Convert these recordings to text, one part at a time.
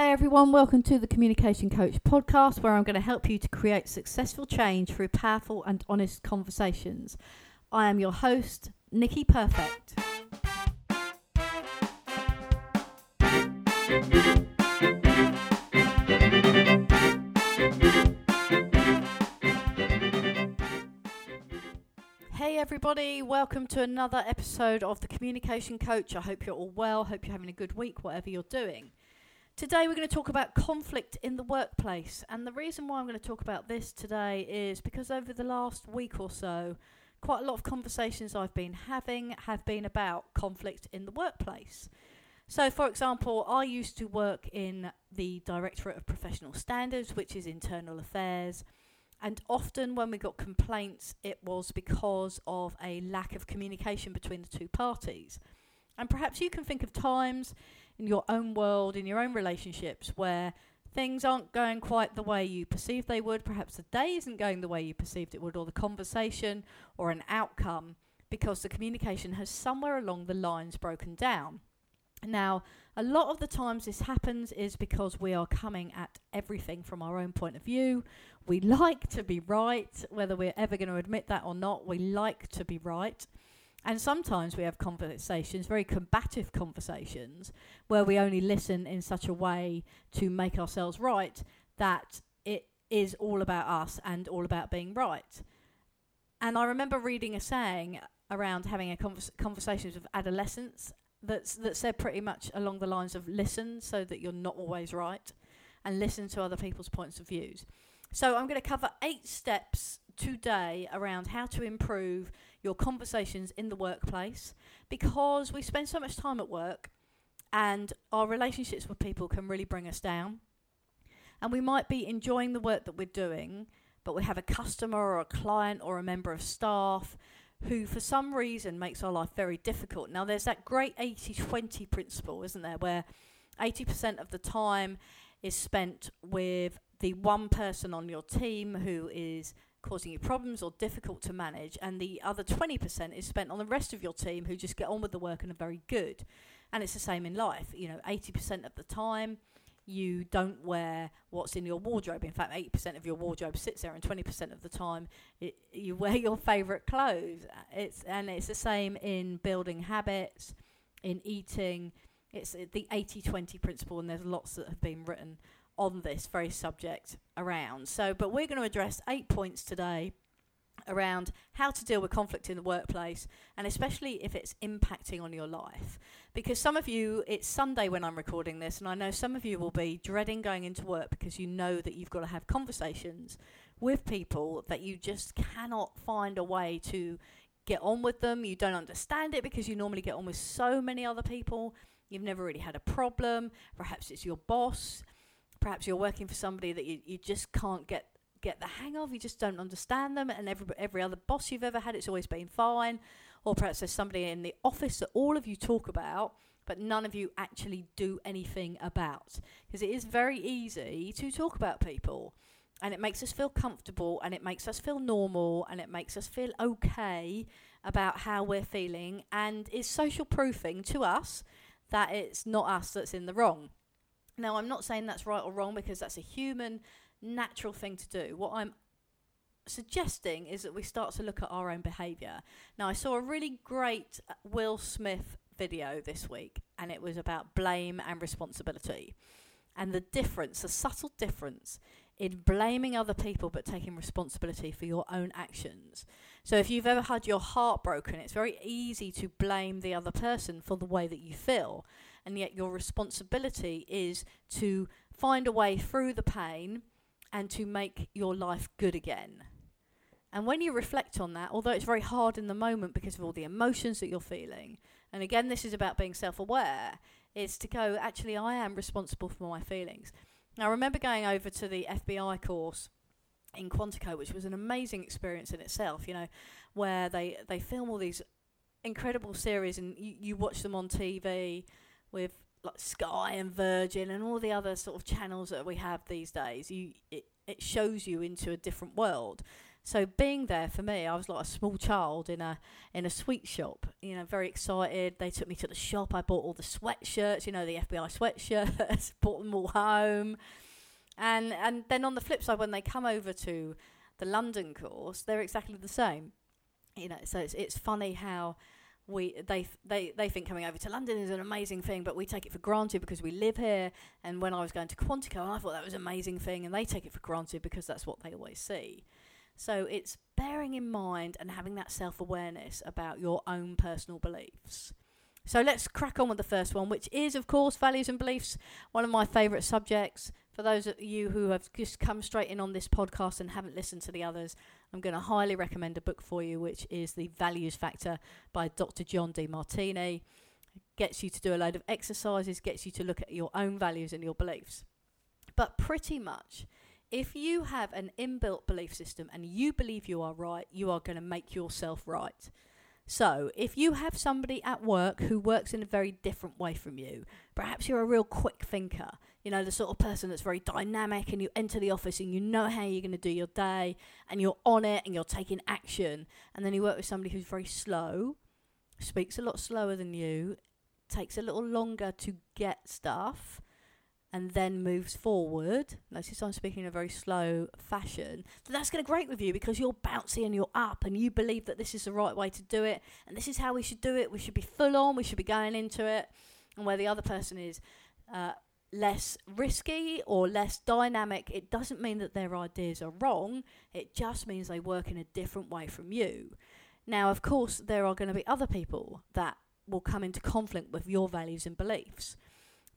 Hey everyone, welcome to the Communication Coach podcast where I'm going to help you to create successful change through powerful and honest conversations. I am your host, Nicky Perfect. Hey everybody, welcome to another episode of the Communication Coach. I hope you're all well, hope you're having a good week, whatever you're doing. Today, we're going to talk about conflict in the workplace. And the reason why I'm going to talk about this today is because over the last week or so, quite a lot of conversations I've been having have been about conflict in the workplace. So, for example, I used to work in the Directorate of Professional Standards, which is internal affairs. And often, when we got complaints, it was because of a lack of communication between the two parties. And perhaps you can think of times in your own world, in your own relationships, where things aren't going quite the way you perceive they would. Perhaps the day isn't going the way you perceived it would, or the conversation or an outcome, because the communication has somewhere along the lines broken down. Now, a lot of the times this happens is because we are coming at everything from our own point of view. We like to be right, whether we're ever going to admit that or not, we like to be right. And sometimes we have conversations, very combative conversations, where we only listen in such a way to make ourselves right that it is all about us and all about being right. And I remember reading a saying around having a convers- conversations with adolescents that's, that said pretty much along the lines of listen so that you're not always right and listen to other people's points of views. So I'm going to cover eight steps today around how to improve your conversations in the workplace because we spend so much time at work and our relationships with people can really bring us down. And we might be enjoying the work that we're doing, but we have a customer or a client or a member of staff who, for some reason, makes our life very difficult. Now, there's that great 80 20 principle, isn't there, where 80% of the time is spent with the one person on your team who is causing you problems or difficult to manage, and the other 20% is spent on the rest of your team who just get on with the work and are very good. And it's the same in life. You know, 80% of the time, you don't wear what's in your wardrobe. In fact, 80% of your wardrobe sits there, and 20% of the time, it, you wear your favourite clothes. It's and it's the same in building habits, in eating. It's uh, the 80-20 principle, and there's lots that have been written on this very subject around. So, but we're going to address eight points today around how to deal with conflict in the workplace and especially if it's impacting on your life. Because some of you, it's Sunday when I'm recording this, and I know some of you will be dreading going into work because you know that you've got to have conversations with people that you just cannot find a way to get on with them. You don't understand it because you normally get on with so many other people. You've never really had a problem. Perhaps it's your boss perhaps you're working for somebody that you, you just can't get get the hang of, you just don't understand them, and every every other boss you've ever had, it's always been fine. Or perhaps there's somebody in the office that all of you talk about, but none of you actually do anything about. Because it is very easy to talk about people, and it makes us feel comfortable, and it makes us feel normal, and it makes us feel okay about how we're feeling, and is social proofing to us that it's not us that's in the wrong. Now, I'm not saying that's right or wrong because that's a human, natural thing to do. What I'm suggesting is that we start to look at our own behaviour. Now, I saw a really great uh, Will Smith video this week, and it was about blame and responsibility. And the difference, the subtle difference in blaming other people but taking responsibility for your own actions. So, if you've ever had your heart broken, it's very easy to blame the other person for the way that you feel and yet your responsibility is to find a way through the pain and to make your life good again. And when you reflect on that, although it's very hard in the moment because of all the emotions that you're feeling, and again, this is about being self aware, is to go, actually, I am responsible for my feelings. Now, I remember going over to the FBI course in Quantico, which was an amazing experience in itself, you know, where they, they film all these incredible series and you, you watch them on TV with like Sky and Virgin and all the other sort of channels that we have these days. You it, it shows you into a different world. So being there for me, I was like a small child in a in a sweet shop. You know, very excited. They took me to the shop. I bought all the sweatshirts. You know, the FBI sweatshirts. bought them all home. And and then on the flip side, when they come over to the London course, they're exactly the same. You know, so it's it's funny how we they they they think coming over to London is an amazing thing, but we take it for granted because we live here. And when I was going to Quantico, I thought that was an amazing thing, and they take it for granted because that's what they always see. So it's bearing in mind and having that self awareness about your own personal beliefs. So let's crack on with the first one, which is, of course, values and beliefs, one of my favourite subjects. For those of you who have just come straight in on this podcast and haven't listened to the others, I'm going to highly recommend a book for you, which is The Values Factor by Dr. John Demartini. It gets you to do a load of exercises, gets you to look at your own values and your beliefs. But pretty much, if you have an inbuilt belief system and you believe you are right, you are going to make yourself right. So, if you have somebody at work who works in a very different way from you, perhaps you're a real quick thinker, you know, the sort of person that's very dynamic and you enter the office and you know how you're going to do your day and you're on it and you're taking action, and then you work with somebody who's very slow, speaks a lot slower than you, takes a little longer to get stuff, and then moves forward, notice I'm speaking in a very slow fashion, that's going to great with you because you're bouncy and you're up and you believe that this is the right way to do it and this is how we should do it. We should be full on, we should be going into it. And where the other person is uh, less risky or less dynamic, it doesn't mean that their ideas are wrong, it just means they work in a different way from you. Now, of course, there are going to be other people that will come into conflict with your values and beliefs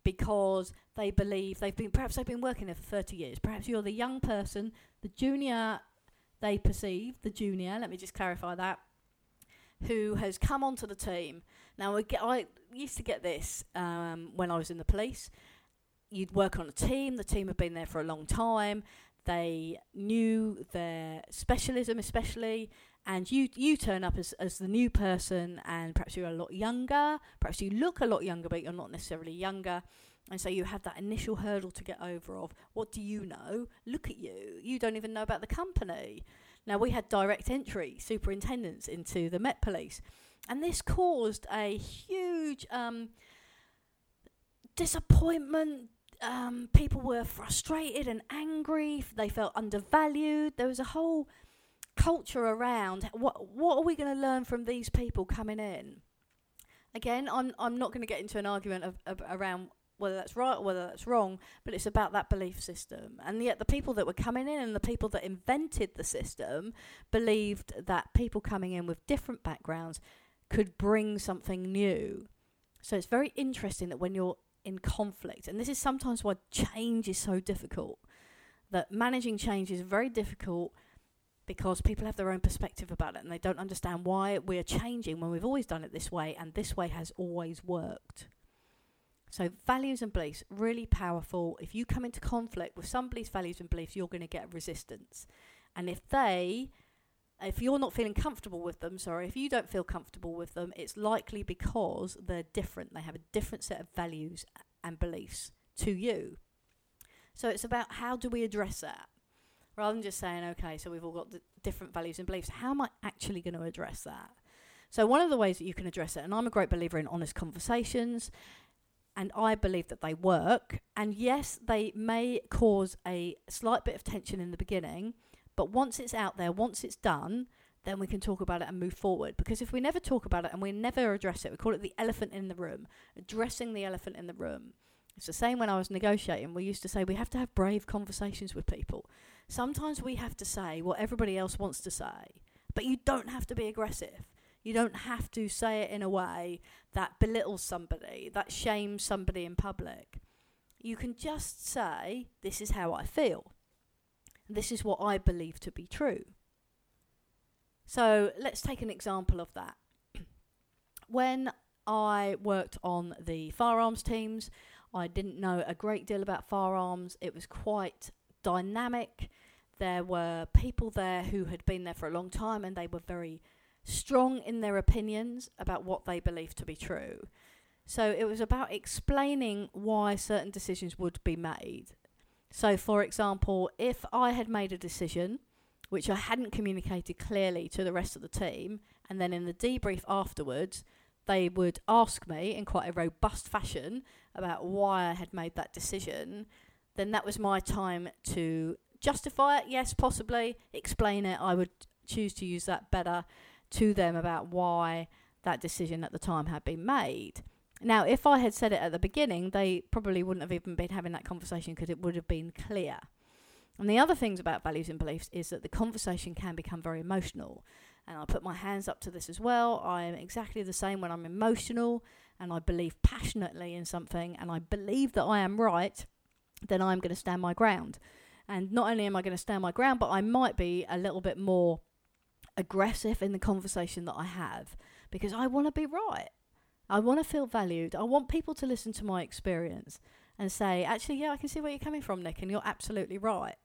because they believe they've been perhaps they've been working there for 30 years. Perhaps you're the young person the junior they perceive the junior let me just clarify that who has come onto the team. Now get, i used to get this um, when i was in the police. You'd work on a team the team had been there for a long time. They knew their specialism especially and you you turn up as, as the new person and perhaps you're a lot younger perhaps you look a lot younger but you're not necessarily younger. And so you have that initial hurdle to get over of what do you know? Look at you. You don't even know about the company. Now we had direct entry superintendents into the met police and this caused a huge um, disappointment. Um, people were frustrated and angry. They felt undervalued. There was a whole culture around what what are we going to learn from these people coming in? Again i'm i'm not going to get into an argument of, of, around whether that's right or whether that's wrong but it's about that belief system. And yet the people that were coming in and the people that invented the system believed that people coming in with different backgrounds could bring something new. So it's very interesting that when you're in conflict and this is sometimes why change is so difficult that managing change is very difficult because people have their own perspective about it and they don't understand why we're changing when we've always done it this way and this way has always worked. So, values and beliefs, really powerful. If you come into conflict with somebody's values and beliefs, you're going to get resistance. And if they, if you're not feeling comfortable with them, sorry, if you don't feel comfortable with them, it's likely because they're different. They have a different set of values and beliefs to you. So, it's about how do we address that? Rather than just saying, okay, so we've all got different values and beliefs, how am I actually going to address that? So, one of the ways that you can address it, and I'm a great believer in honest conversations, and I believe that they work. And yes, they may cause a slight bit of tension in the beginning, but once it's out there, once it's done, then we can talk about it and move forward. Because if we never talk about it and we never address it, we call it the elephant in the room, addressing the elephant in the room. It's the same when I was negotiating. We used to say we have to have brave conversations with people. Sometimes we have to say what everybody else wants to say, but you don't have to be aggressive. You don't have to say it in a way that belittles somebody, that shames somebody in public. You can just say, This is how I feel. This is what I believe to be true. So let's take an example of that. when I worked on the firearms teams, I didn't know a great deal about firearms. It was quite dynamic. There were people there who had been there for a long time and they were very strong in their opinions about what they believed to be true. So it was about explaining why certain decisions would be made. So, for example, if I had made a decision which I hadn't communicated clearly to the rest of the team. And then in the debrief afterwards, they would ask me in quite a robust fashion about why I had made that decision. Then that was my time to justify it, yes, possibly, explain it. I would choose to use that better to them about why that decision at the time had been made. Now, if I had said it at the beginning, they probably wouldn't have even been having that conversation because it would have been clear. And the other things about values and beliefs is that the conversation can become very emotional. And I'll put my hands up to this as well. I am exactly the same when I'm emotional and I believe passionately in something and I believe that I am right, then I'm going to stand my ground. And not only am I going to stand my ground, but I might be a little bit more aggressive in the conversation that I have because I want to be right. I want to feel valued. I want people to listen to my experience and say, actually, yeah, I can see where you're coming from, Nick, and you're absolutely right.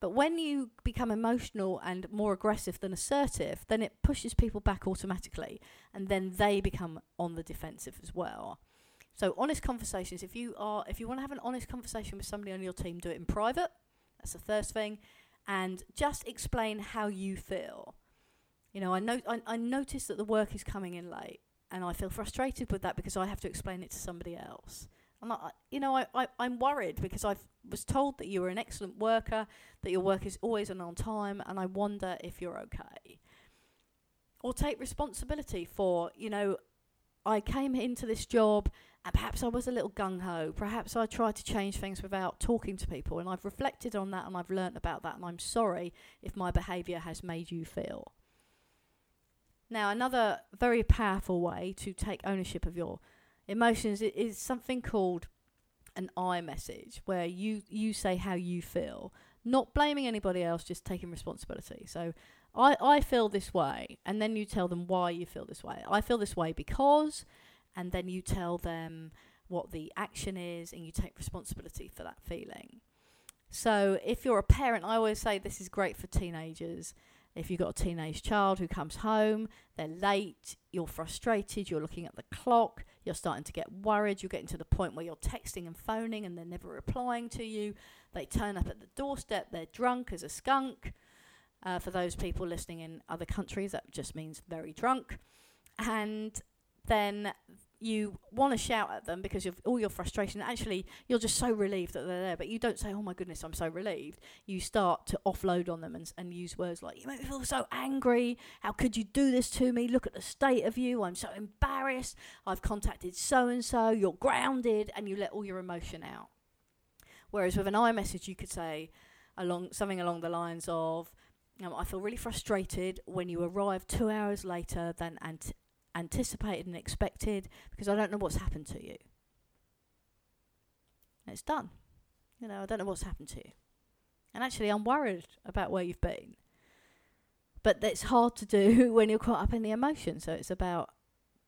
But when you become emotional and more aggressive than assertive, then it pushes people back automatically, and then they become on the defensive as well. So honest conversations. If you are, if you want to have an honest conversation with somebody on your team, do it in private. That's the first thing, and just explain how you feel. You know, I know I, I notice that the work is coming in late, and I feel frustrated with that because I have to explain it to somebody else. I'm not, you know, I, I I'm worried because I was told that you were an excellent worker, that your work is always and on time, and I wonder if you're okay. Or take responsibility for, you know, I came into this job and perhaps I was a little gung ho. Perhaps I tried to change things without talking to people. And I've reflected on that and I've learnt about that. And I'm sorry if my behaviour has made you feel. Now, another very powerful way to take ownership of your emotions is something called an I message, where you, you say how you feel, not blaming anybody else, just taking responsibility. So, I, I feel this way, and then you tell them why you feel this way. I feel this way because and then you tell them what the action is and you take responsibility for that feeling. So, if you're a parent, I always say this is great for teenagers. If you've got a teenage child who comes home, they're late, you're frustrated, you're looking at the clock, you're starting to get worried, you're getting to the point where you're texting and phoning and they're never replying to you. They turn up at the doorstep, they're drunk as a skunk. Uh, for those people listening in other countries, that just means very drunk. And then you want to shout at them because of all your frustration. Actually, you're just so relieved that they're there, but you don't say, "Oh my goodness, I'm so relieved." You start to offload on them and, and use words like, "You make me feel so angry. How could you do this to me? Look at the state of you. I'm so embarrassed. I've contacted so and so. You're grounded," and you let all your emotion out. Whereas with an I message, you could say along something along the lines of, um, "I feel really frustrated when you arrive two hours later than ant- anticipated and expected because I don't know what's happened to you. It's done. You know, I don't know what's happened to you. And actually, I'm worried about where you've been. But it's hard to do when you're caught up in the emotion. So it's about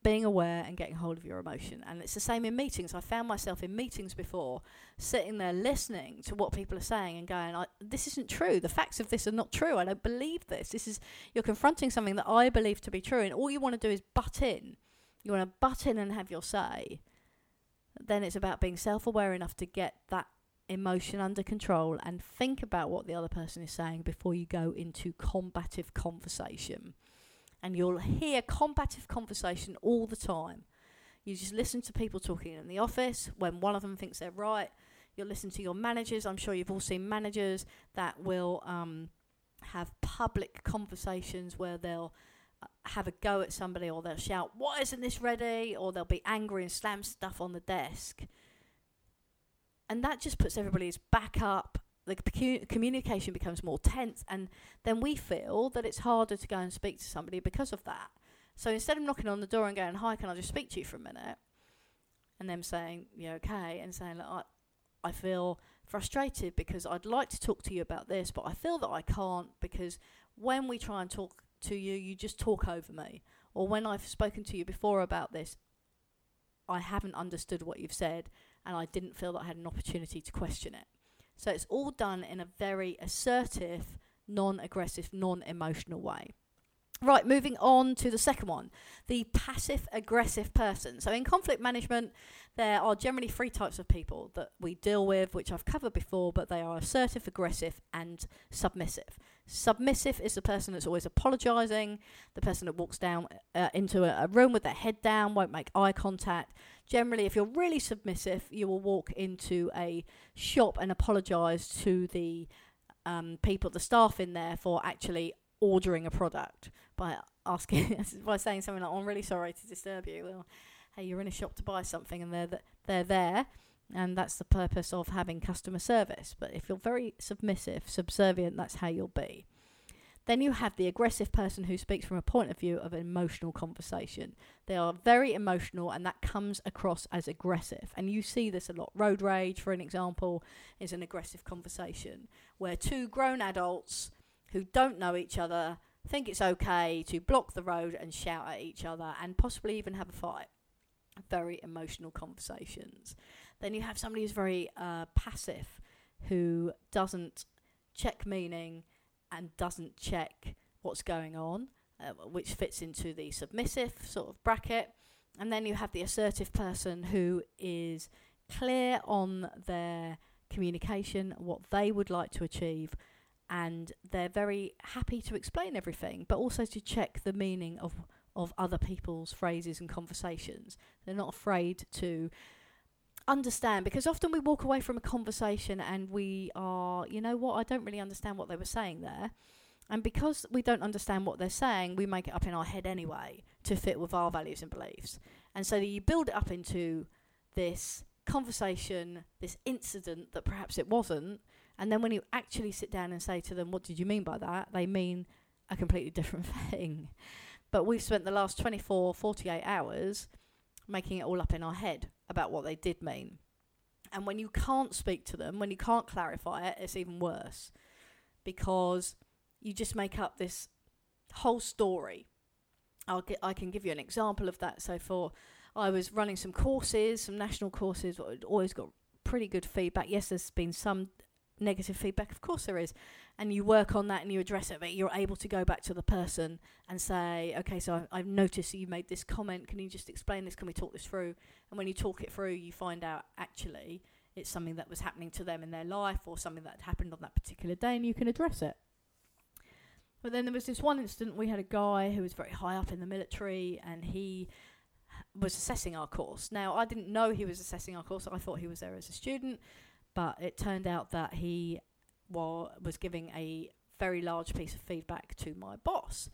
being aware and getting hold of your emotion. And it's the same in meetings. I found myself in meetings before sitting there listening to what people are saying and going, this isn't true. The facts of this are not true. I don't believe this. This is, you're confronting something that I believe to be true. And all you want to do is butt in. You want to butt in and have your say. Then it's about being self aware enough to get that emotion under control and think about what the other person is saying before you go into combative conversation and you'll hear combative conversation all the time. You just listen to people talking in the office when one of them thinks they're right. You'll listen to your managers. I'm sure you've all seen managers that will um, have public conversations where they'll uh, have a go at somebody or they'll shout, Why isn't this ready? or they'll be angry and slam stuff on the desk. And that just puts everybody's back up the communication becomes more tense, and then we feel that it's harder to go and speak to somebody because of that. So instead of knocking on the door and going, "Hi, can I just speak to you for a minute?" and them saying, "You okay?" and saying, "Look, I, I feel frustrated because I'd like to talk to you about this, but I feel that I can't because when we try and talk to you, you just talk over me, or when I've spoken to you before about this, I haven't understood what you've said, and I didn't feel that I had an opportunity to question it." So it's all done in a very assertive, non aggressive, non emotional way. Right, moving on to the second one the passive aggressive person. So, in conflict management, there are generally three types of people that we deal with, which I've covered before, but they are assertive, aggressive, and submissive. Submissive is the person that's always apologising, the person that walks down uh, into a, a room with their head down, won't make eye contact. Generally, if you're really submissive, you will walk into a shop and apologise to the um, people, the staff in there, for actually ordering a product by asking, by saying something like, oh, "I'm really sorry to disturb you." Well, hey, you're in a shop to buy something, and they're th- they're there and that's the purpose of having customer service. But if you're very submissive, subservient, that's how you'll be. Then you have the aggressive person who speaks from a point of view of an emotional conversation. They are very emotional, and that comes across as aggressive. And you see this a lot. Road rage, for an example, is an aggressive conversation where two grown adults who don't know each other think it's okay to block the road and shout at each other and possibly even have a fight. Very emotional conversations. Then you have somebody who's very uh, passive, who doesn't check meaning and doesn't check what's going on, uh, which fits into the submissive sort of bracket. And then you have the assertive person who is clear on their communication, what they would like to achieve, and they're very happy to explain everything, but also to check the meaning of of other people's phrases and conversations. They're not afraid to understand because often we walk away from a conversation and we are, you know what, I don't really understand what they were saying there. And because we don't understand what they're saying, we make it up in our head anyway to fit with our values and beliefs. And so you build it up into this conversation, this incident that perhaps it wasn't. And then when you actually sit down and say to them, What did you mean by that? they mean a completely different thing. But we've spent the last 24, 48 hours making it all up in our head about what they did mean. And when you can't speak to them, when you can't clarify it, it's even worse because you just make up this whole story. I'll get, I can give you an example of that. So, for I was running some courses, some national courses, always got pretty good feedback. Yes, there's been some negative feedback, of course there is, and you work on that and you address it, but you're able to go back to the person and say, okay, so I've, I've noticed you made this comment. Can you just explain this? Can we talk this through? And when you talk it through, you find out actually it's something that was happening to them in their life or something that happened on that particular day, and you can address it. But then there was this one incident. We had a guy who was very high up in the military, and he was assessing our course. Now, I didn't know he was assessing our course. I thought he was there as a student, but it turned out that he was giving a very large piece of feedback to my boss.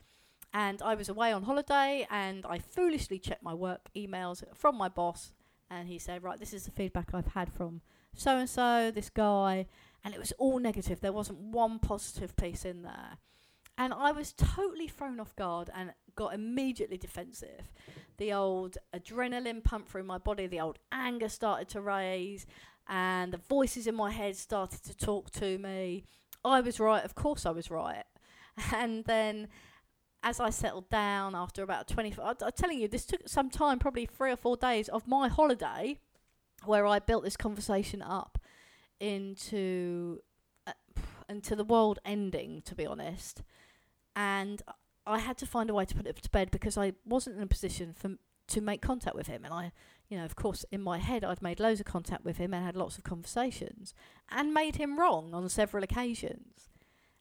And I was away on holiday and I foolishly checked my work emails from my boss and he said, Right, this is the feedback I've had from so and so, this guy, and it was all negative. There wasn't one positive piece in there. And I was totally thrown off guard and got immediately defensive. The old adrenaline pumped through my body, the old anger started to raise and the voices in my head started to talk to me. I was right, of course I was right. And then as I settled down after about 24, I'm telling you, this took some time, probably three or four days of my holiday, where I built this conversation up into uh, into the world ending, to be honest. And I had to find a way to put it to bed because I wasn't in a position for to make contact with him, and I you know, of course, in my head, I'd made loads of contact with him and had lots of conversations and made him wrong on several occasions.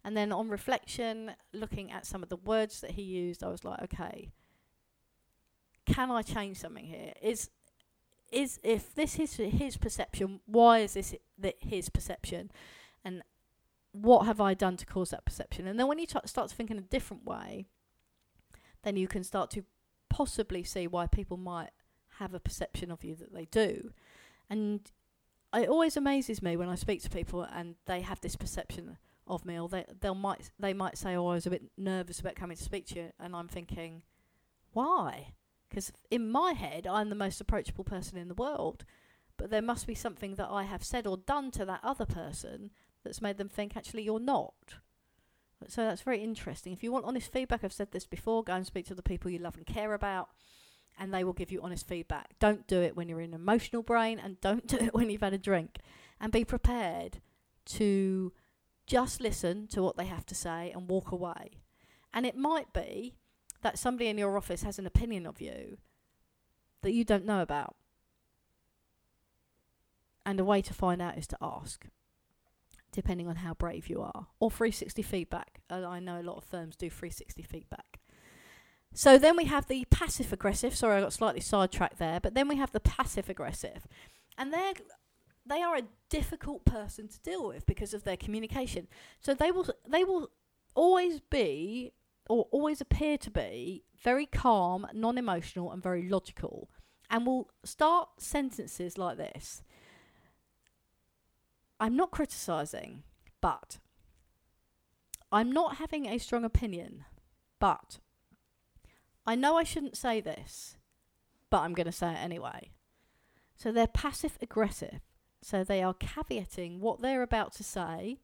And then on reflection, looking at some of the words that he used, I was like, okay, can I change something here? Is is if this is his perception, why is this his perception? And what have I done to cause that perception? And then when you t- start to think in a different way, then you can start to possibly see why people might have a perception of you that they do. And it always amazes me when I speak to people and they have this perception of me, or they they might they might say, "Oh, I was a bit nervous about coming to speak to you," and I'm thinking, why? Because in my head, I'm the most approachable person in the world, but there must be something that I have said or done to that other person that's made them think actually you're not. So that's very interesting. If you want honest feedback, I've said this before, go and speak to the people you love and care about and they will give you honest feedback. Don't do it when you're in an emotional brain and don't do it when you've had a drink. And be prepared to just listen to what they have to say and walk away. And it might be that somebody in your office has an opinion of you that you don't know about. And a way to find out is to ask. depending on how brave you are, or 360 feedback. Uh, I know a lot of firms do 360 feedback. So then we have the passive aggressive. Sorry, I got slightly sidetracked there, but then we have the passive aggressive, and they're they are a difficult person to deal with because of their communication. So they will they will always be or always appear to be very calm, non-emotional, and very logical, and will start sentences like this. I'm not criticizing, but I'm not having a strong opinion, but I know I shouldn't say this, but I'm going to say it anyway. So they're passive aggressive. So they are caveating what they're about to say.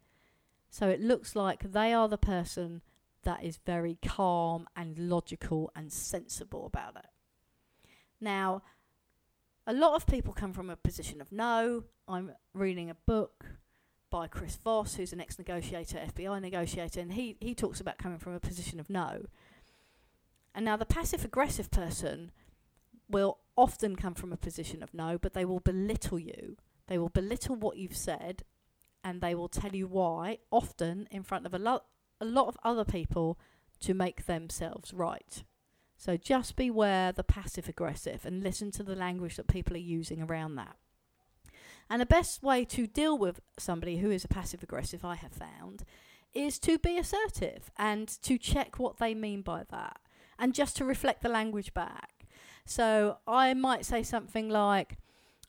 So it looks like they are the person that is very calm and logical and sensible about it. Now, a lot of people come from a position of no. I'm reading a book by Chris Voss, who's an ex negotiator, FBI negotiator, and he, he talks about coming from a position of no. And now the passive aggressive person will often come from a position of no, but they will belittle you they will belittle what you've said and they will tell you why, often in front of a, lo- a lot of other people, to make themselves right. So just beware the passive aggressive and listen to the language that people are using around that. And the best way to deal with somebody who is a passive aggressive, I have found, is to be assertive and to check what they mean by that and just to reflect the language back. So I might say something like,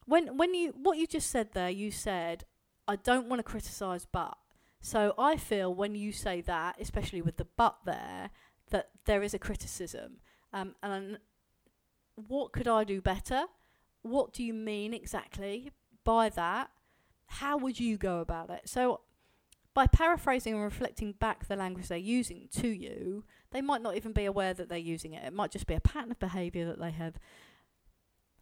when when you what you just said there, you said I don't want to criticize, but so I feel when you say that, especially with the but there, that there is a criticism. Um, and what could I do better? What do you mean exactly by that? How would you go about it? So, by paraphrasing and reflecting back the language they're using to you, they might not even be aware that they're using it. It might just be a pattern of behaviour that they have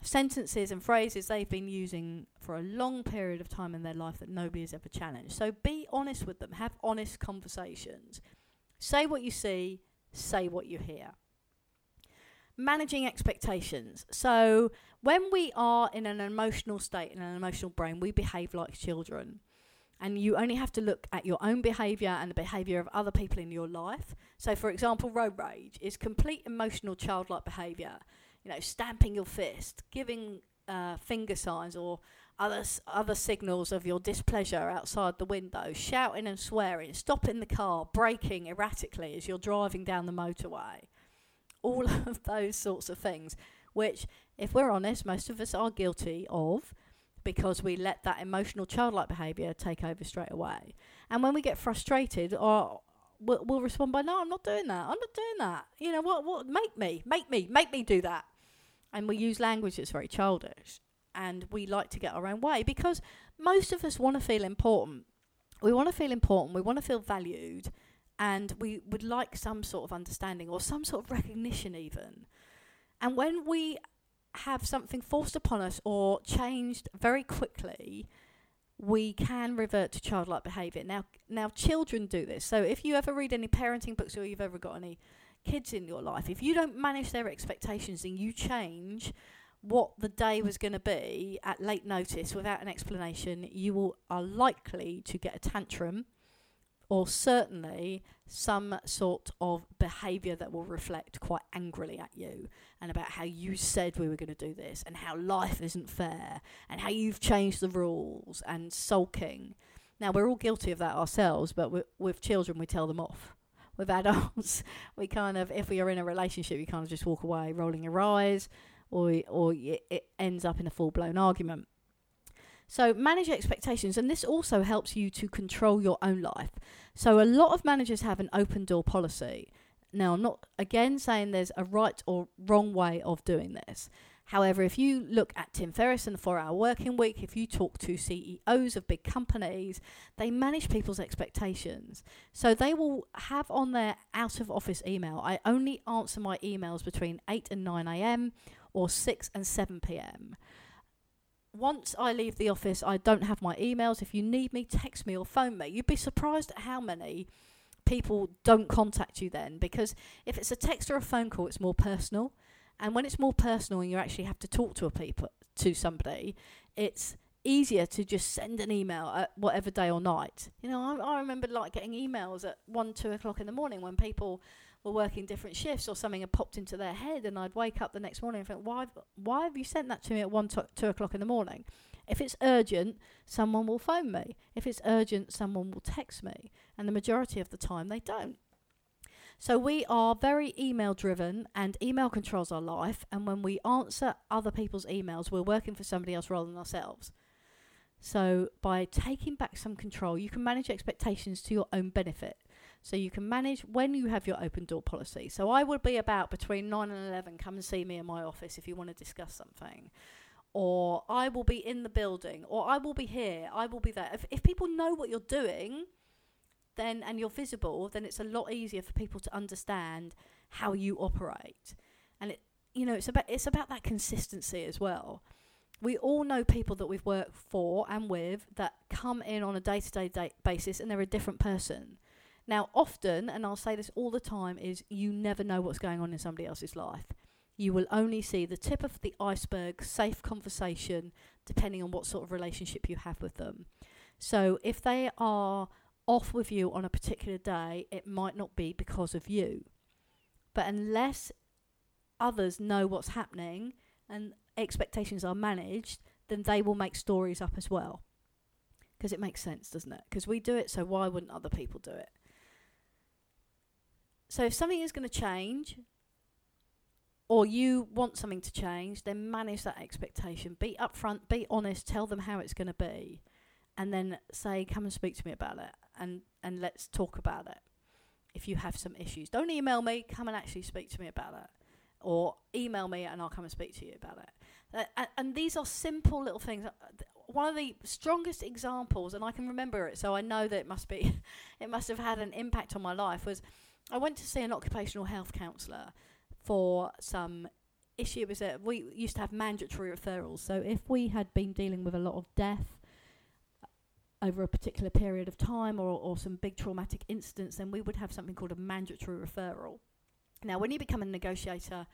sentences and phrases they've been using for a long period of time in their life that nobody has ever challenged. So be honest with them, have honest conversations. Say what you see, say what you hear. Managing expectations. So when we are in an emotional state, in an emotional brain, we behave like children. And you only have to look at your own behaviour and the behaviour of other people in your life. So, for example, road rage is complete emotional childlike behaviour you know, stamping your fist, giving uh, finger signs or other other signals of your displeasure outside the window, shouting and swearing, stopping the car, braking erratically as you're driving down the motorway. All of those sorts of things, which, if we're honest, most of us are guilty of because we let that emotional childlike behaviour take over straight away. And when we get frustrated, or we'll, we'll respond by, "No, I'm not doing that. I'm not doing that. You know what? What? Make me, make me, make me do that." and we use language that's very childish and we like to get our own way because most of us want to feel important. We want to feel important, we want to feel valued, and we would like some sort of understanding or some sort of recognition, even. And when we have something forced upon us or changed very quickly, we can revert to childlike behaviour. Now, now children do this. So if you ever read any parenting books or you've ever got any kids in your life, if you don't manage their expectations and you change what the day was going to be at late notice without an explanation, you will, are likely to get a tantrum or certainly some sort of behaviour that will reflect quite angrily at you and about how you said we were going to do this and how life isn't fair and how you've changed the rules and sulking. Now, we're all guilty of that ourselves, but with children, we tell them off with adults, we kind of, if we are in a relationship, you kind of just walk away rolling your eyes, or or it ends up in a full blown argument. So manage expectations, and this also helps you to control your own life. So a lot of managers have an open door policy. Now, I'm not again saying there's a right or wrong way of doing this. However, if you look at Tim Ferriss and the four hour working week, if you talk to CEOs of big companies, they manage people's expectations. So they will have on their out of office email, I only answer my emails between 8 and 9 a.m. or 6 and 7 p.m. Once I leave the office, I don't have my emails. If you need me, text me or phone me. You'd be surprised at how many people don't contact you then because if it's a text or a phone call, it's more personal. And when it's more personal and you actually have to talk to a people to somebody, it's easier to just send an email at whatever day or night. You know, I, I remember like getting emails at one, two o'clock in the morning when people were working different shifts or something had popped into their head, and I'd wake up the next morning and think, why, why have you sent that to me at one, to- two o'clock in the morning? If it's urgent, someone will phone me. If it's urgent, someone will text me. And the majority of the time, they don't. So we are very email driven, and email controls our life. And when we answer other people's emails, we're working for somebody else rather than ourselves. So by taking back some control, you can manage expectations to your own benefit. So you can manage when you have your open door policy. So I would be about between 9 and 11. Come and see me in my office if you want to discuss something. Or I will be in the building. Or I will be here. I will be there. If, if people know what you're doing, then and you're visible, then it's a lot easier for people to understand how you operate. And it, you know, it's about it's about that consistency as well. We all know people that we've worked for and with that come in on a day-to-day basis and they're a different person. Now, often, and I'll say this all the time, is you never know what's going on in somebody else's life. You will only see the tip of the iceberg, safe conversation, depending on what sort of relationship you have with them. So, if they are off with you on a particular day, it might not be because of you. But unless others know what's happening and expectations are managed, then they will make stories up as well. Because it makes sense, doesn't it? Because we do it, so why wouldn't other people do it? So if something is going to change, or you want something to change, then manage that expectation. Be upfront, be honest, tell them how it's going to be, and then say, "Come and speak to me about it, and and let's talk about it." If you have some issues, don't email me. Come and actually speak to me about it, or email me and I'll come and speak to you about it. Uh, and, and these are simple little things. Uh, one of the strongest examples, and I can remember it, so I know that it must be, it must have had an impact on my life. Was I went to see an occupational health counsellor for some issue. It Was that we used to have mandatory referrals. So if we had been dealing with a lot of death over a particular period of time or, or some big traumatic incidents, then we would have something called a mandatory referral. Now, when you become a negotiator,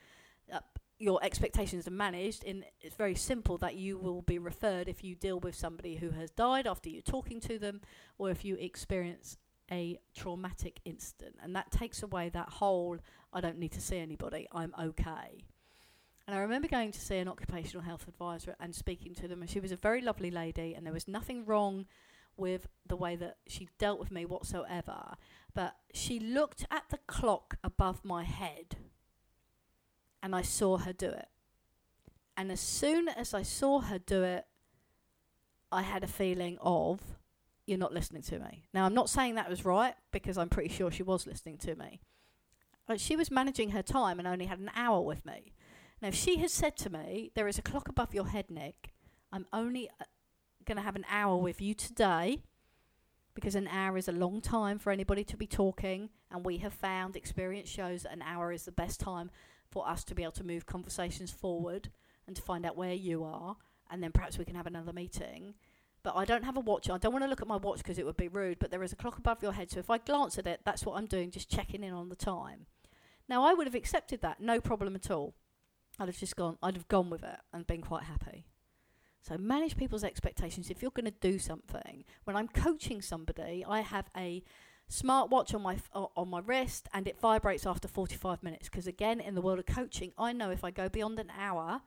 uh, your expectations are managed. In it's very simple that you will be referred if you deal with somebody who has died after you're talking to them, or if you experience a traumatic incident. And that takes away that whole, I don't need to see anybody, I'm okay. And I remember going to see an occupational health advisor and speaking to them, and she was a very lovely lady, and there was nothing wrong with the way that she dealt with me whatsoever. But she looked at the clock above my head, and I saw her do it. And as soon as I saw her do it, I had a feeling of, you're not listening to me. Now, I'm not saying that was right because I'm pretty sure she was listening to me. But she was managing her time and only had an hour with me. Now, if she has said to me, There is a clock above your head, Nick, I'm only uh, going to have an hour with you today because an hour is a long time for anybody to be talking. And we have found, experience shows that an hour is the best time for us to be able to move conversations forward and to find out where you are. And then perhaps we can have another meeting but I don't have a watch. I don't want to look at my watch because it would be rude, but there is a clock above your head. So if I glance at it, that's what I'm doing, just checking in on the time. Now, I would have accepted that, no problem at all. I'd have just gone, I'd have gone with it and been quite happy. So manage people's expectations. If you're going to do something, when I'm coaching somebody, I have a smartwatch on my on my wrist and it vibrates after 45 minutes because again in the world of coaching I know if I go beyond an hour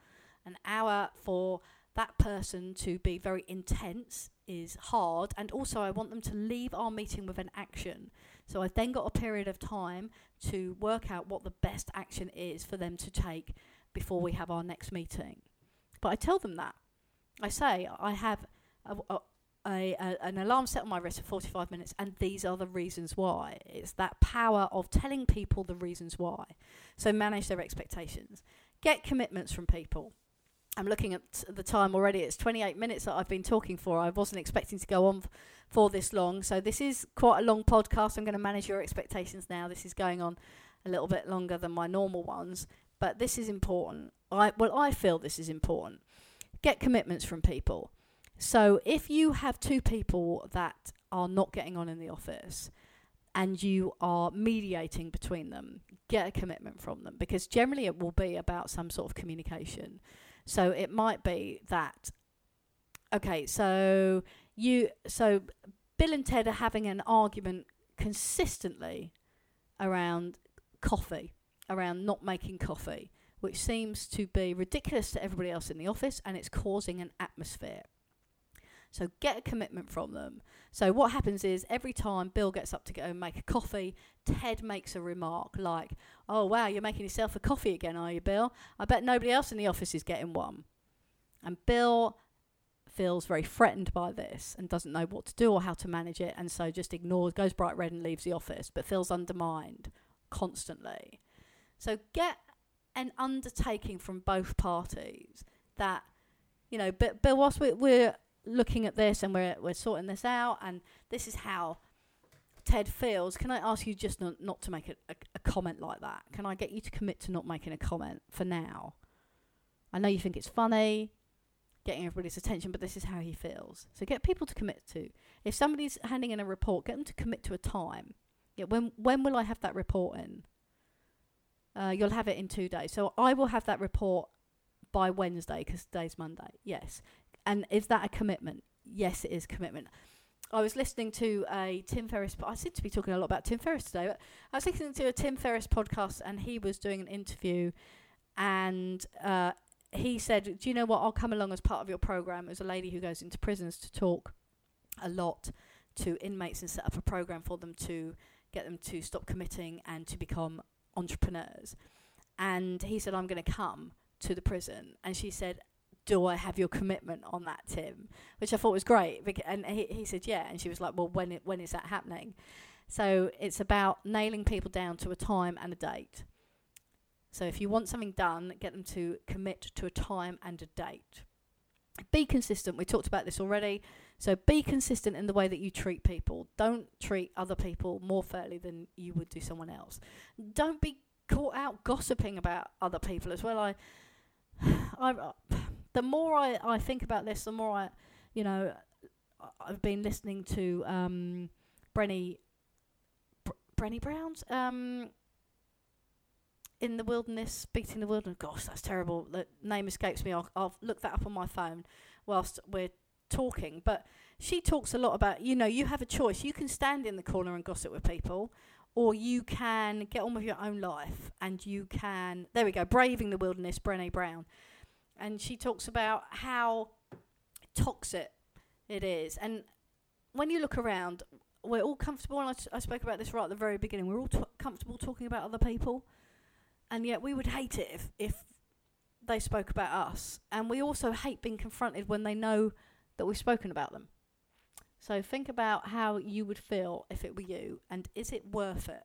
an hour for that person to be very intense is hard and also I want them to leave our meeting with an action. So I've then got a period of time to work out what the best action is for them to take before we have our next meeting. But I tell them that. I say I have a, a, a, an alarm set on my wrist for 45 minutes and these are the reasons why. It's that power of telling people the reasons why. So manage their expectations. Get commitments from people I'm looking at the time already. It's 28 minutes that I've been talking for. I wasn't expecting to go on f- for this long. So, this is quite a long podcast. I'm going to manage your expectations now. This is going on a little bit longer than my normal ones, but this is important. I, well, I feel this is important. Get commitments from people. So, if you have two people that are not getting on in the office, and you are mediating between them, get a commitment from them because generally it will be about some sort of communication. So it might be that okay, so you so Bill and Ted are having an argument consistently around coffee, around not making coffee, which seems to be ridiculous to everybody else in the office and it's causing an atmosphere. So get a commitment from them. So what happens is every time Bill gets up to go and make a coffee, Ted makes a remark like, "Oh wow, you're making yourself a coffee again, are you, Bill? I bet nobody else in the office is getting one." And Bill feels very threatened by this and doesn't know what to do or how to manage it, and so just ignores, goes bright red, and leaves the office, but feels undermined constantly. So get an undertaking from both parties that, you know, but, but whilst we're, we're looking at this and we're, we're sorting this out, and this is how Ted feels, can I ask you just not, not to make a, a, a comment like that? Can I get you to commit to not making a comment for now? I know you think it's funny, getting everybody's attention, but this is how he feels. So get people to commit to. If somebody's handing in a report, get them to commit to a time. Yeah, when when will I have that report in? Uh, you'll have it in two days. So I will have that report by Wednesday because today's Monday. Yes. And is that a commitment? Yes, it is commitment. I was listening to a Tim Ferriss. I seem to be talking a lot about Tim Ferriss today, but I was listening to a Tim Ferriss podcast, and he was doing an interview, and uh, he said, "Do you know what? I'll come along as part of your program." As a lady who goes into prisons to talk a lot to inmates and set up a program for them to get them to stop committing and to become entrepreneurs. And he said, I'm going to come to the prison. And she said, do I have your commitment on that, Tim? Which I thought was great. And he, he said, yeah. And she was like, well, when it, when is that happening? So it's about nailing people down to a time and a date. So if you want something done, get them to commit to a time and a date. Be consistent. We talked about this already. So be consistent in the way that you treat people. Don't treat other people more fairly than you would do someone else. Don't be caught out gossiping about other people as well. I, I, the more I, I think about this, the more I, you know, I've been listening to um, Brenny, Br- Brenny Brown's um, in the wilderness, beating the wilderness. Gosh, that's terrible. The name escapes me. I'll, I'll look that up on my phone whilst we're talking, but she talks a lot about, you know, you have a choice. You can stand in the corner and gossip with people, or you can get on with your own life and you can, there we go, Braving the Wilderness, Brené Brown. And she talks about how toxic it is. And when you look around, we're all comfortable, and I, t- I spoke about this right at the very beginning, we're all t- comfortable talking about other people. And yet we would hate it if, if they spoke about us. And we also hate being confronted when they know that we've spoken about them. So think about how you would feel if it were you, and is it worth it?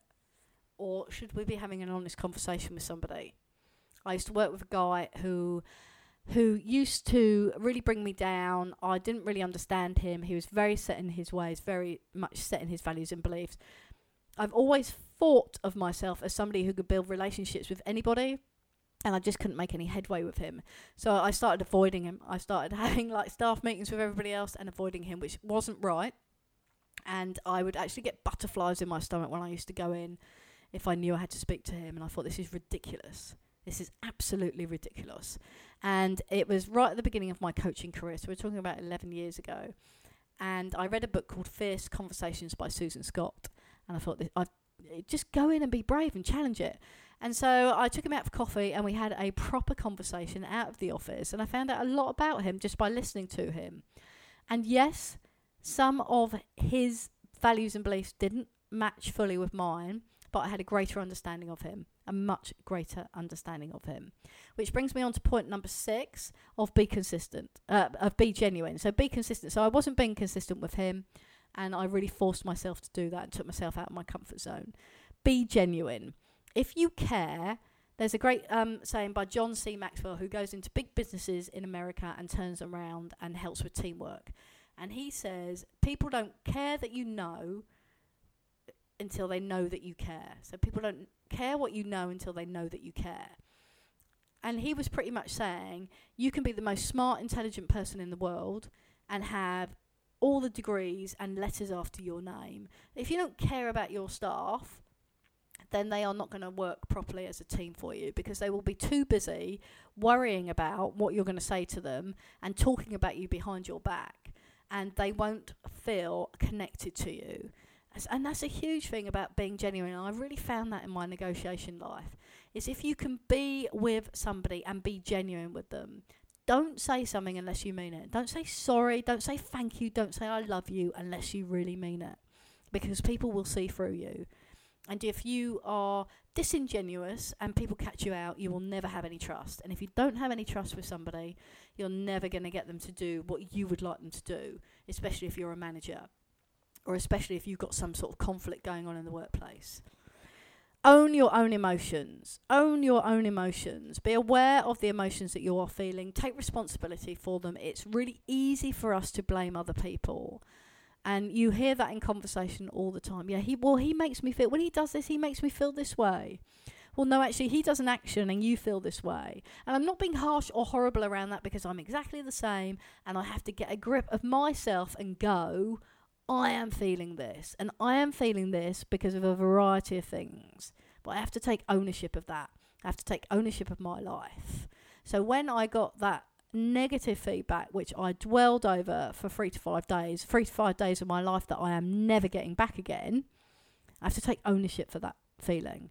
Or should we be having an honest conversation with somebody? I used to work with a guy who who used to really bring me down. I didn't really understand him. He was very set in his ways, very much set in his values and beliefs. I've always thought of myself as somebody who could build relationships with anybody, and I just couldn't make any headway with him. So I started avoiding him. I started having like staff meetings with everybody else and avoiding him, which wasn't right. And I would actually get butterflies in my stomach when I used to go in if I knew I had to speak to him. And I thought, this is ridiculous. This is absolutely ridiculous. And it was right at the beginning of my coaching career. So we're talking about 11 years ago. And I read a book called Fierce Conversations by Susan Scott. And I thought, I eh, just go in and be brave and challenge it. And so I took him out for coffee and we had a proper conversation out of the office. And I found out a lot about him just by listening to him. And yes, some of his values and beliefs didn't match fully with mine, but I had a greater understanding of him, a much greater understanding of him. Which brings me on to point number six of be consistent, uh, of be genuine. So be consistent. So I wasn't being consistent with him, and I really forced myself to do that and took myself out of my comfort zone. Be genuine if you care, there's a great um, saying by John C. Maxwell who goes into big businesses in America and turns around and helps with teamwork. And he says, people don't care that you know until they know that you care. So people don't care what you know until they know that you care. And he was pretty much saying, you can be the most smart, intelligent person in the world and have all the degrees and letters after your name. If you don't care about your staff, then they are not going to work properly as a team for you because they will be too busy worrying about what you're going to say to them and talking about you behind your back and they won't feel connected to you. And that's a huge thing about being genuine. I really found that in my negotiation life. Is if you can be with somebody and be genuine with them, don't say something unless you mean it. Don't say sorry. Don't say thank you. Don't say I love you unless you really mean it. Because people will see through you. And if you are disingenuous and people catch you out, you will never have any trust. And if you don't have any trust with somebody, you're never going to get them to do what you would like them to do, especially if you're a manager or especially if you've got some sort of conflict going on in the workplace. Own your own emotions. Own your own emotions. Be aware of the emotions that you are feeling. Take responsibility for them. It's really easy for us to blame other people and you hear that in conversation all the time. Yeah, he well he makes me feel when he does this, he makes me feel this way. Well, no, actually, he does an action and you feel this way. And I'm not being harsh or horrible around that because I'm exactly the same and I have to get a grip of myself and go, I am feeling this. And I am feeling this because of a variety of things. But I have to take ownership of that. I have to take ownership of my life. So when I got that negative feedback, which I dwelled over for three to five days, three to five days of my life that I am never getting back again, I have to take ownership for that feeling.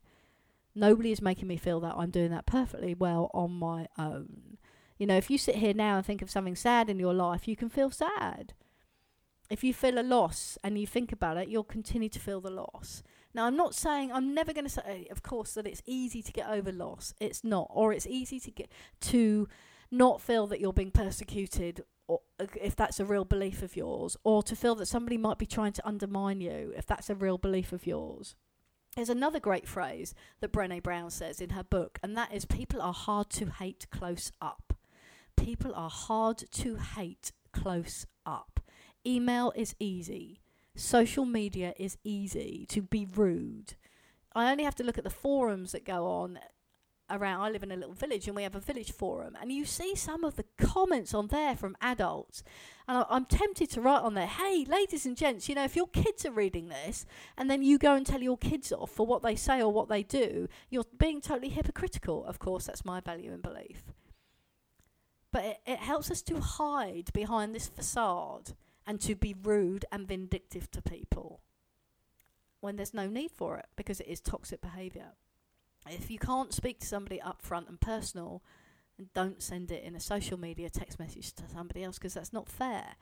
Nobody is making me feel that I'm doing that perfectly well on my own. You know, if you sit here now and think of something sad in your life, you can feel sad. If you feel a loss and you think about it, you'll continue to feel the loss. Now, I'm not saying I'm never going to say, of course, that it's easy to get over loss. It's not, or it's easy to get to not feel that you're being persecuted or uh, if that's a real belief of yours or to feel that somebody might be trying to undermine you if that's a real belief of yours there's another great phrase that Brené Brown says in her book and that is people are hard to hate close up people are hard to hate close up email is easy. Social media is easy to be rude. I only have to look at the forums that go on around I live in a little village and we have a village forum and you see some of the comments on there from adults and I, am tempted to write on there hey ladies and gents you know if your kids are reading this and then you go and tell your kids off for what they say or what they do you're being totally hypocritical. Of course that's my value and belief. But it, it helps us to hide behind this facade and to be rude and vindictive to people when there's no need for it because it is toxic behaviour if you can't speak to somebody up front and personal, and don't send it in a social media text message to somebody else because that's not fair.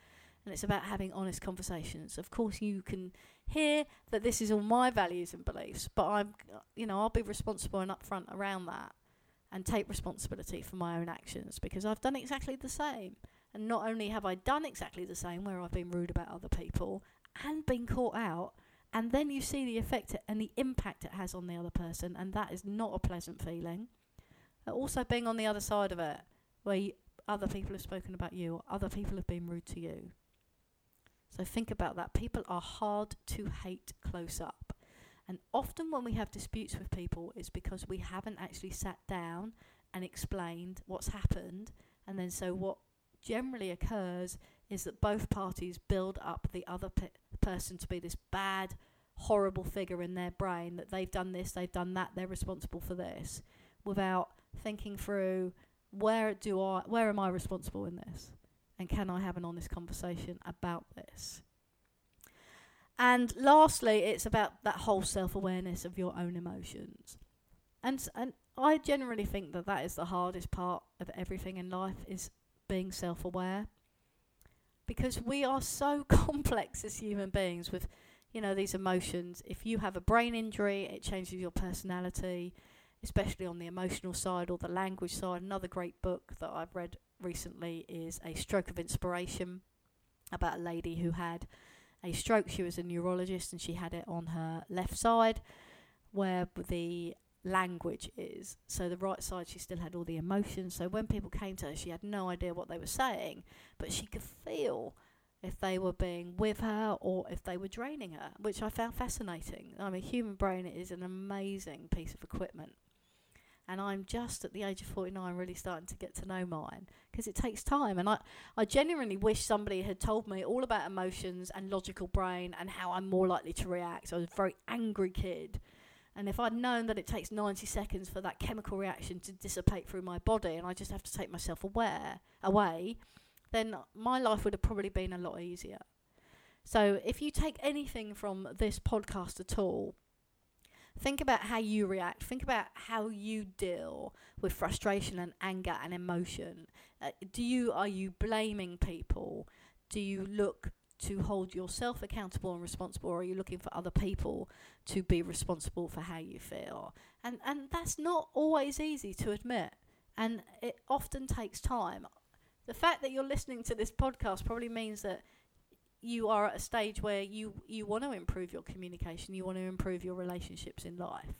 And it's about having honest conversations. Of course, you can hear that this is all my values and beliefs, but I'm, you know, I'll be responsible and upfront around that and take responsibility for my own actions because I've done exactly the same. And not only have I done exactly the same where I've been rude about other people and been caught out, and then you see the effect and the impact it has on the other person, and that is not a pleasant feeling. also, being on the other side of it, where you, other people have spoken about you, or other people have been rude to you. So think about that. People are hard to hate close up. And often when we have disputes with people, it's because we haven't actually sat down and explained what's happened. And then, so what generally occurs is that both parties build up the other pe- person to be this bad, horrible figure in their brain that they've done this, they've done that, they're responsible for this, without thinking through where do I, where am I responsible in this, and can I have an honest conversation about this. And lastly, it's about that whole self-awareness of your own emotions, and and I generally think that that is the hardest part of everything in life is being self-aware. Because we are so complex as human beings with you know these emotions. If you have a brain injury it changes your personality especially on the emotional side or the language side. Another great book that I've read recently is a stroke of inspiration about a lady who had a stroke. She was a neurologist and she had it on her left side where the language is. So the right side, she still had all the emotions. So when people came to her, she had no idea what they were saying, but she could feel if they were being with her or if they were draining her, which I found fascinating. I mean, human brain is an amazing piece of equipment. And I'm just at the age of 49 really starting to get to know mine because it takes time. And I, I genuinely wish somebody had told me all about emotions and logical brain and how I'm more likely to react. I was a very angry kid And if I'd known that it takes 90 seconds for that chemical reaction to dissipate through my body and I just have to take myself aware, away, then my life would have probably been a lot easier. So if you take anything from this podcast at all, think about how you react. Think about how you deal with frustration and anger and emotion. Uh, do you are you blaming people? Do you look to hold yourself accountable and responsible, or are you looking for other people to be responsible for how you feel? And and that's not always easy to admit, and it often takes time. The fact that you're listening to this podcast probably means that you are at a stage where you you want to improve your communication, you want to improve your relationships in life.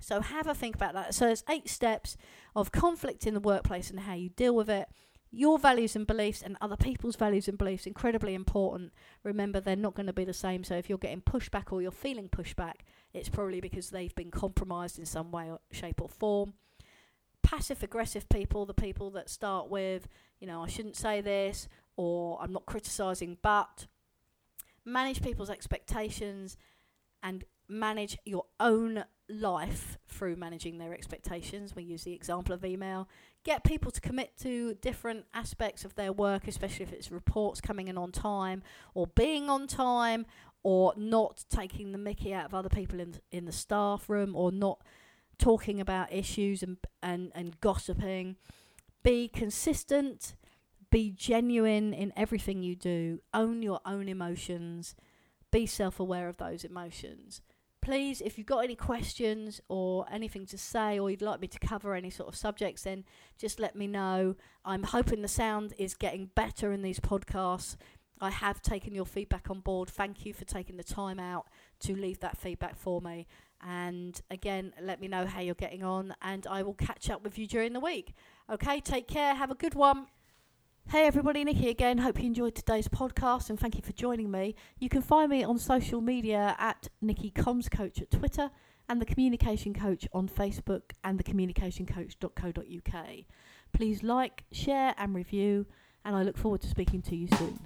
So have a think about that. So there's eight steps of conflict in the workplace and how you deal with it your values and beliefs and other people's values and beliefs incredibly important. Remember, they're not going to be the same. So if you're getting pushback or you're feeling pushback, it's probably because they've been compromised in some way, or shape, or form. Passive aggressive people, the people that start with, you know, I shouldn't say this, or I'm not criticizing, but manage people's expectations and manage your own life through managing their expectations. We use the example of email. Get people to commit to different aspects of their work, especially if it's reports coming in on time or being on time or not taking the mickey out of other people in in the staff room or not talking about issues and and, and gossiping. Be consistent, be genuine in everything you do, own your own emotions, be self aware of those emotions please, if you've got any questions or anything to say, or you'd like me to cover any sort of subjects, then just let me know. I'm hoping the sound is getting better in these podcasts. I have taken your feedback on board. Thank you for taking the time out to leave that feedback for me. And again, let me know how you're getting on, and I will catch up with you during the week. Okay, take care. Have a good one. Hey everybody, Nicky again. Hope you enjoyed today's podcast and thank you for joining me. You can find me on social media at Nicky Comms Coach at Twitter and the Communication Coach on Facebook and thecommunicationcoach.co.uk. Please like, share, and review, and I look forward to speaking to you soon.